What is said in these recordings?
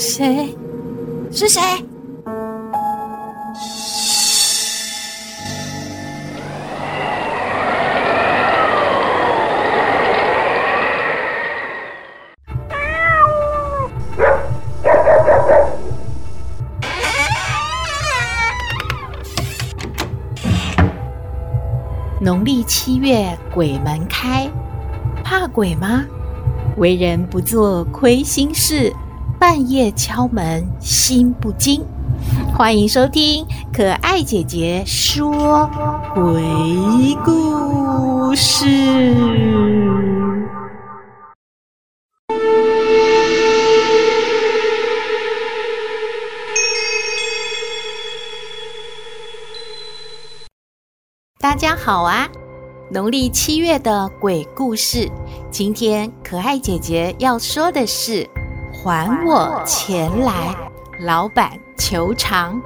谁？是谁？农历七月鬼门开，怕鬼吗？为人不做亏心事，半夜敲门心不惊。欢迎收听可爱姐姐说鬼故事。大家好啊！农历七月的鬼故事，今天可爱姐姐要说的是“还我钱来，老板求偿”。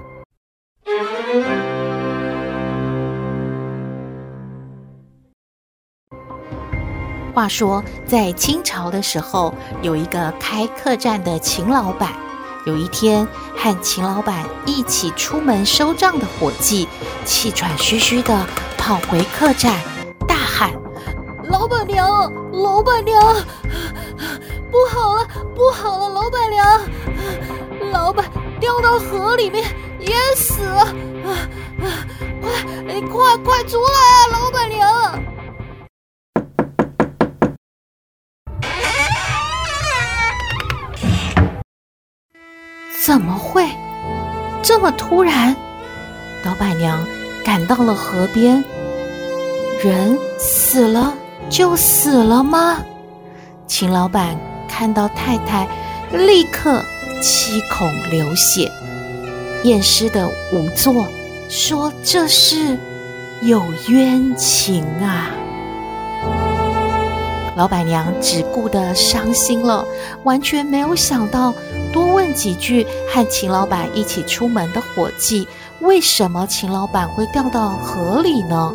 话说，在清朝的时候，有一个开客栈的秦老板。有一天，和秦老板一起出门收账的伙计，气喘吁吁的跑回客栈。大喊，老板娘，老板娘，不好了，不好了，老板娘，老板掉到河里面淹死了，啊啊！快，你快快出来啊，老板娘！怎么会这么突然？老板娘赶到了河边。人死了就死了吗？秦老板看到太太，立刻七孔流血，验尸的仵作说：“这是有冤情啊！”老板娘只顾得伤心了，完全没有想到多问几句和秦老板一起出门的伙计，为什么秦老板会掉到河里呢？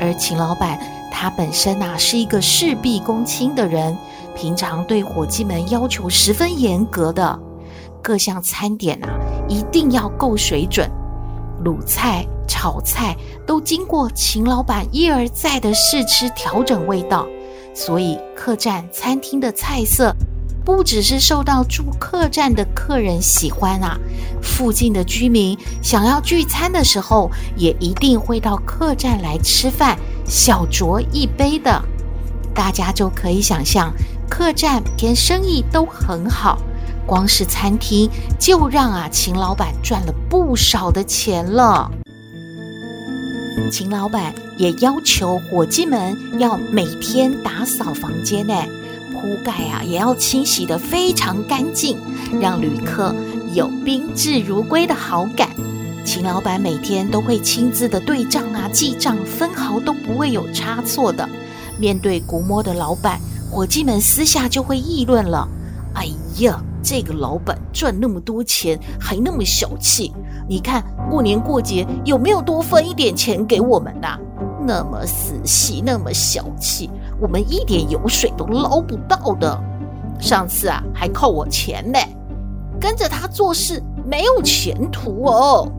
而秦老板他本身呐、啊、是一个事必躬亲的人，平常对伙计们要求十分严格的，各项餐点、啊、一定要够水准，卤菜、炒菜都经过秦老板一而再的试吃调整味道，所以客栈餐厅的菜色。不只是受到住客栈的客人喜欢啊，附近的居民想要聚餐的时候，也一定会到客栈来吃饭，小酌一杯的。大家就可以想象，客栈天生意都很好，光是餐厅就让啊秦老板赚了不少的钱了。秦老板也要求伙计们要每天打扫房间呢。铺盖啊，也要清洗得非常干净，让旅客有宾至如归的好感。秦老板每天都会亲自的对账啊、记账，分毫都不会有差错的。面对估摸的老板，伙计们私下就会议论了：“哎呀，这个老板赚那么多钱，还那么小气！你看过年过节有没有多分一点钱给我们呐、那么死气，那么小气。”我们一点油水都捞不到的，上次啊还扣我钱呢，跟着他做事没有前途哦。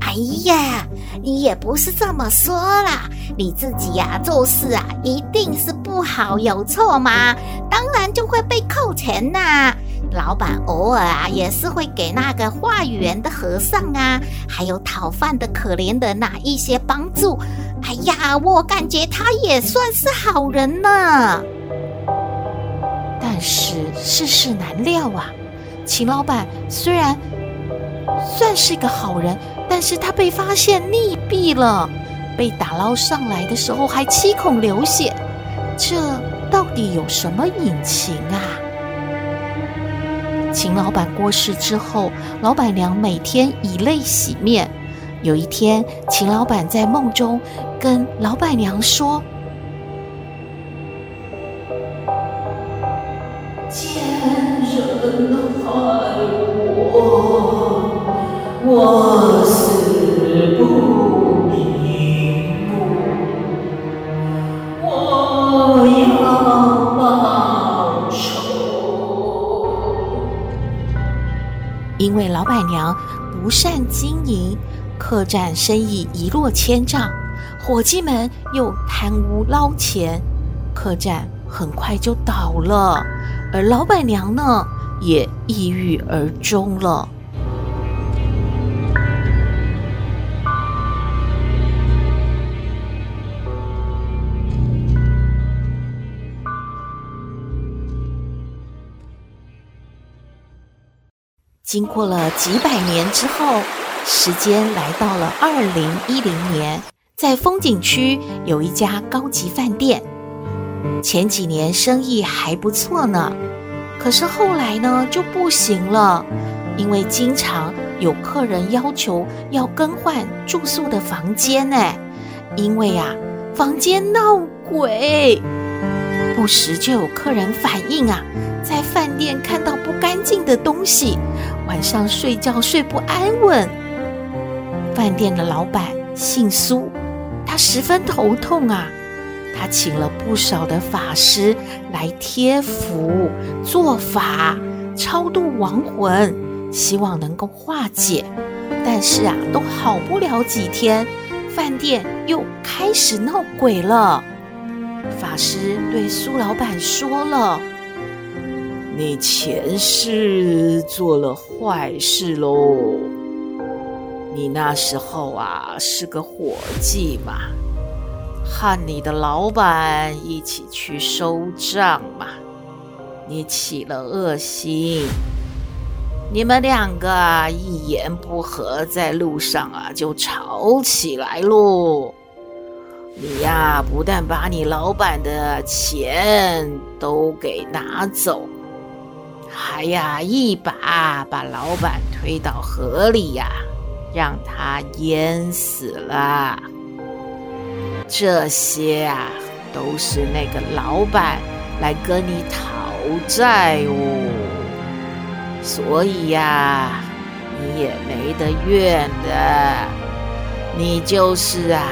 哎呀，你也不是这么说啦，你自己呀、做事啊一定是不好有错吗？当然就会被扣钱呐、老板偶尔啊也是会给那个化缘的和尚啊，还有讨饭的可怜人呐一些帮助。哎呀，我感觉他也算是好人呢。但是世事难料啊，秦老板虽然算是个好人，但是他被发现溺毙了，被打捞上来的时候还七孔流血，这到底有什么隐情啊？秦老板过世之后，老板娘每天以泪洗面。有一天，秦老板在梦中跟老板娘说：“前人害我，我因为老板娘不善经营，客栈生意一落千丈，伙计们又贪污捞钱，客栈很快就倒了，而老板娘呢，也抑郁而终了。经过了几百年之后，时间来到了二零一零年，在风景区有一家高级饭店。前几年生意还不错呢，可是后来呢就不行了，因为经常有客人要求要更换住宿的房间呢，因为啊房间闹鬼，不时就有客人反映啊，在饭店看到不干净的东西。晚上睡觉睡不安稳，饭店的老板姓苏，他十分头痛啊。他请了不少的法师来贴符、做法、超度亡魂，希望能够化解。但是啊，都好不了几天，饭店又开始闹鬼了。法师对苏老板说了。你前世做了坏事喽！你那时候啊是个伙计嘛，和你的老板一起去收账嘛，你起了恶心，你们两个一言不合，在路上啊就吵起来喽。你呀，不但把你老板的钱都给拿走。哎呀，一把把老板推到河里呀，让他淹死了。这些啊，都是那个老板来跟你讨债哦。所以呀，你也没得怨的。你就是啊，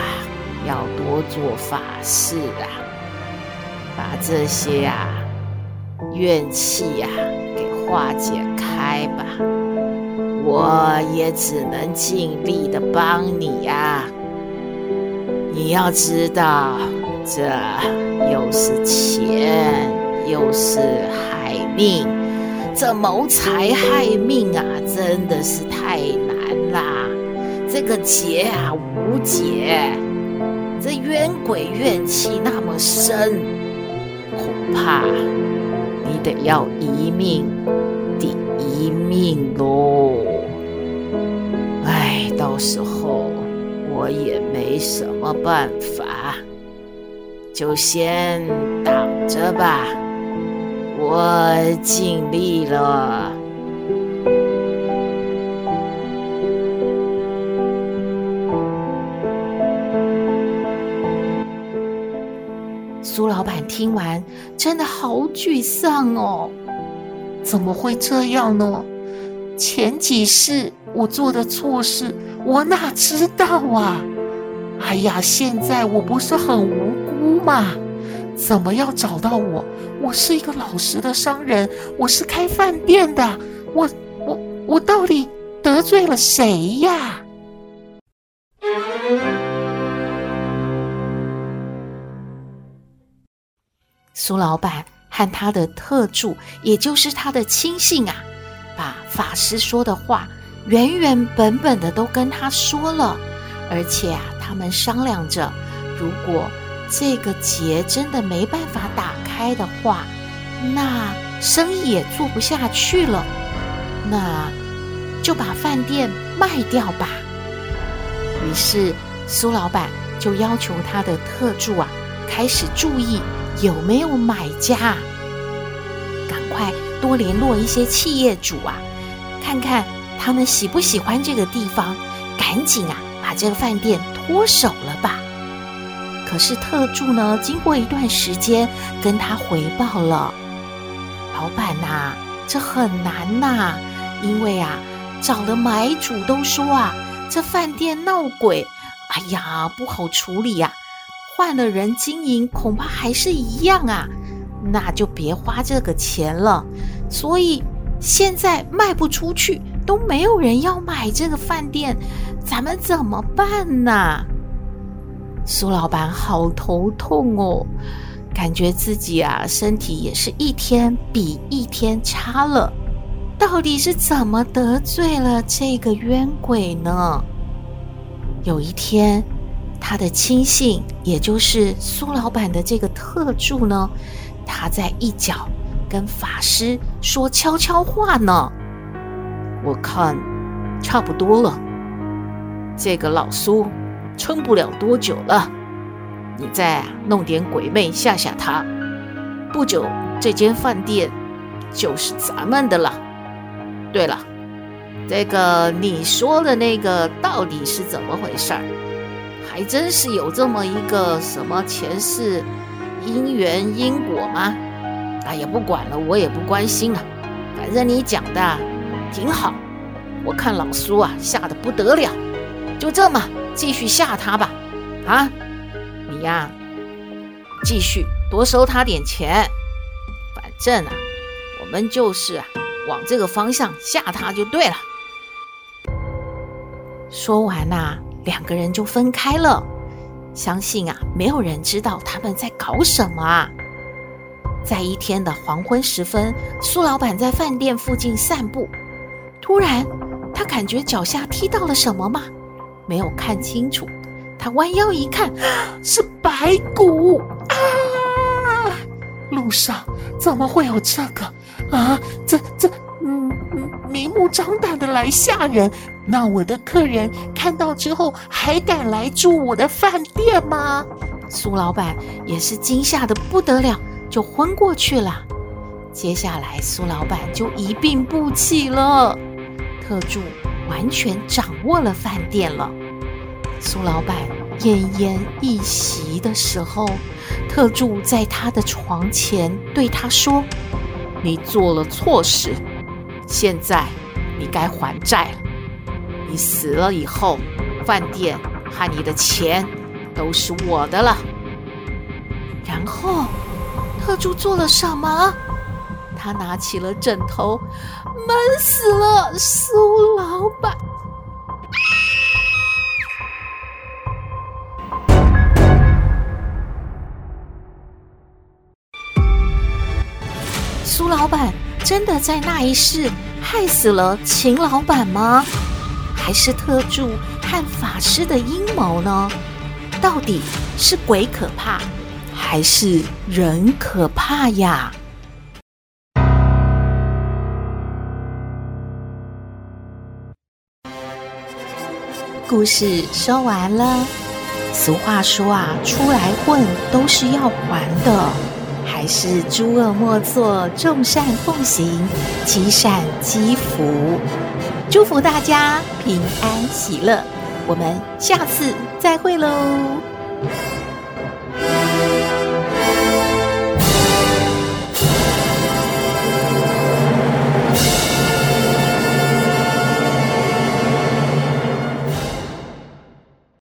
要多做法事啊，把这些啊怨气呀。化解开吧，我也只能尽力的帮你呀。你要知道，这又是钱，又是害命，这谋财害命啊，真的是太难啦。这个劫啊无解，这冤鬼怨气那么深，恐怕得要一命抵。一命喽！哎，到时候我也没什么办法，就先挡着吧。我尽力了。苏老板听完，真的好沮丧哦。怎么会这样呢？前几世我做的错事，我哪知道啊！哎呀，现在我不是很无辜吗？怎么要找到我？我是一个老实的商人，我是开饭店的，我我我到底得罪了谁呀？苏老板。和他的特助，也就是他的亲信啊，把法师说的话原原本本的都跟他说了，而且啊，他们商量着，如果这个结真的没办法打开的话，那生意也做不下去了，那就把饭店卖掉吧。于是苏老板就要求他的特助啊，开始注意。有没有买家？赶快多联络一些企业主啊，看看他们喜不喜欢这个地方，赶紧啊把这个饭店脱手了吧。可是特助呢，经过一段时间跟他回报了，老板呐，这很难呐，因为啊找了买主都说啊，这饭店闹鬼，哎呀不好处理呀。换了人经营，恐怕还是一样啊，那就别花这个钱了。所以现在卖不出去，都没有人要买这个饭店，咱们怎么办呢？苏老板好头痛哦，感觉自己啊身体也是一天比一天差了。到底是怎么得罪了这个冤鬼呢？有一天，他的亲信，也就是苏老板的这个特助呢，他在一角跟法师说悄悄话呢。我看差不多了，这个老苏撑不了多久了。你再弄点鬼魅吓吓他，不久这间饭店就是咱们的了。对了，这个你说的那个到底是怎么回事儿？还真是有这么一个什么前世因缘因果吗？哎呀，不管了，我也不关心了。反正你讲的挺好，我看老苏啊吓得不得了，就这么继续吓他吧。啊，你呀，继续多收他点钱。反正啊，我们就是啊往这个方向吓他就对了。说完呐、两个人就分开了，相信啊，没有人知道他们在搞什么啊。在一天的黄昏时分，苏老板在饭店附近散步，突然他感觉脚下踢到了什么吗？没有看清楚，他弯腰一看，是白骨啊！路上怎么会有这个啊？这这。嗯明目张胆的来吓人，那我的客人看到之后还敢来住我的饭店吗？苏老板也是惊吓的不得了，就昏过去了。接下来苏老板就一病不起了。特助完全掌握了饭店了。苏老板奄奄一息的时候，特助在他的床前对他说：“你做了错事。”现在你该还债了。你死了以后，饭店和你的钱都是我的了。然后，特助做了什么？他拿起了枕头，闷死了苏老板。苏老板。真的在那一世害死了秦老板吗？还是特助和法师的阴谋呢？到底是鬼可怕，还是人可怕呀？故事说完了。俗话说啊，出来混都是要还的。是诸恶莫作，众善奉行，积善积福。祝福大家平安喜乐，我们下次再会喽。